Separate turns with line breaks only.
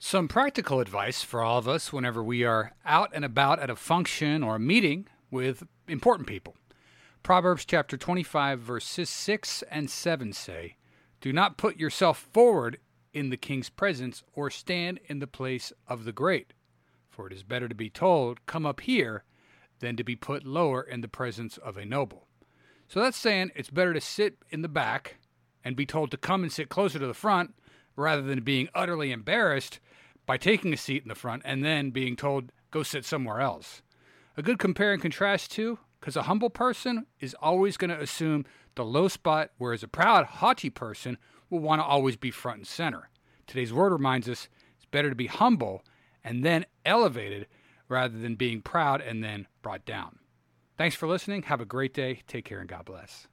Some practical advice for all of us whenever we are out and about at a function or a meeting with important people. Proverbs chapter 25, verses 6 and 7 say, Do not put yourself forward in the king's presence or stand in the place of the great, for it is better to be told, Come up here, than to be put lower in the presence of a noble. So that's saying it's better to sit in the back and be told to come and sit closer to the front rather than being utterly embarrassed by taking a seat in the front and then being told, go sit somewhere else. A good compare and contrast, too, because a humble person is always going to assume the low spot, whereas a proud, haughty person will want to always be front and center. Today's word reminds us it's better to be humble and then elevated rather than being proud and then brought down. Thanks for listening. Have a great day. Take care and God bless.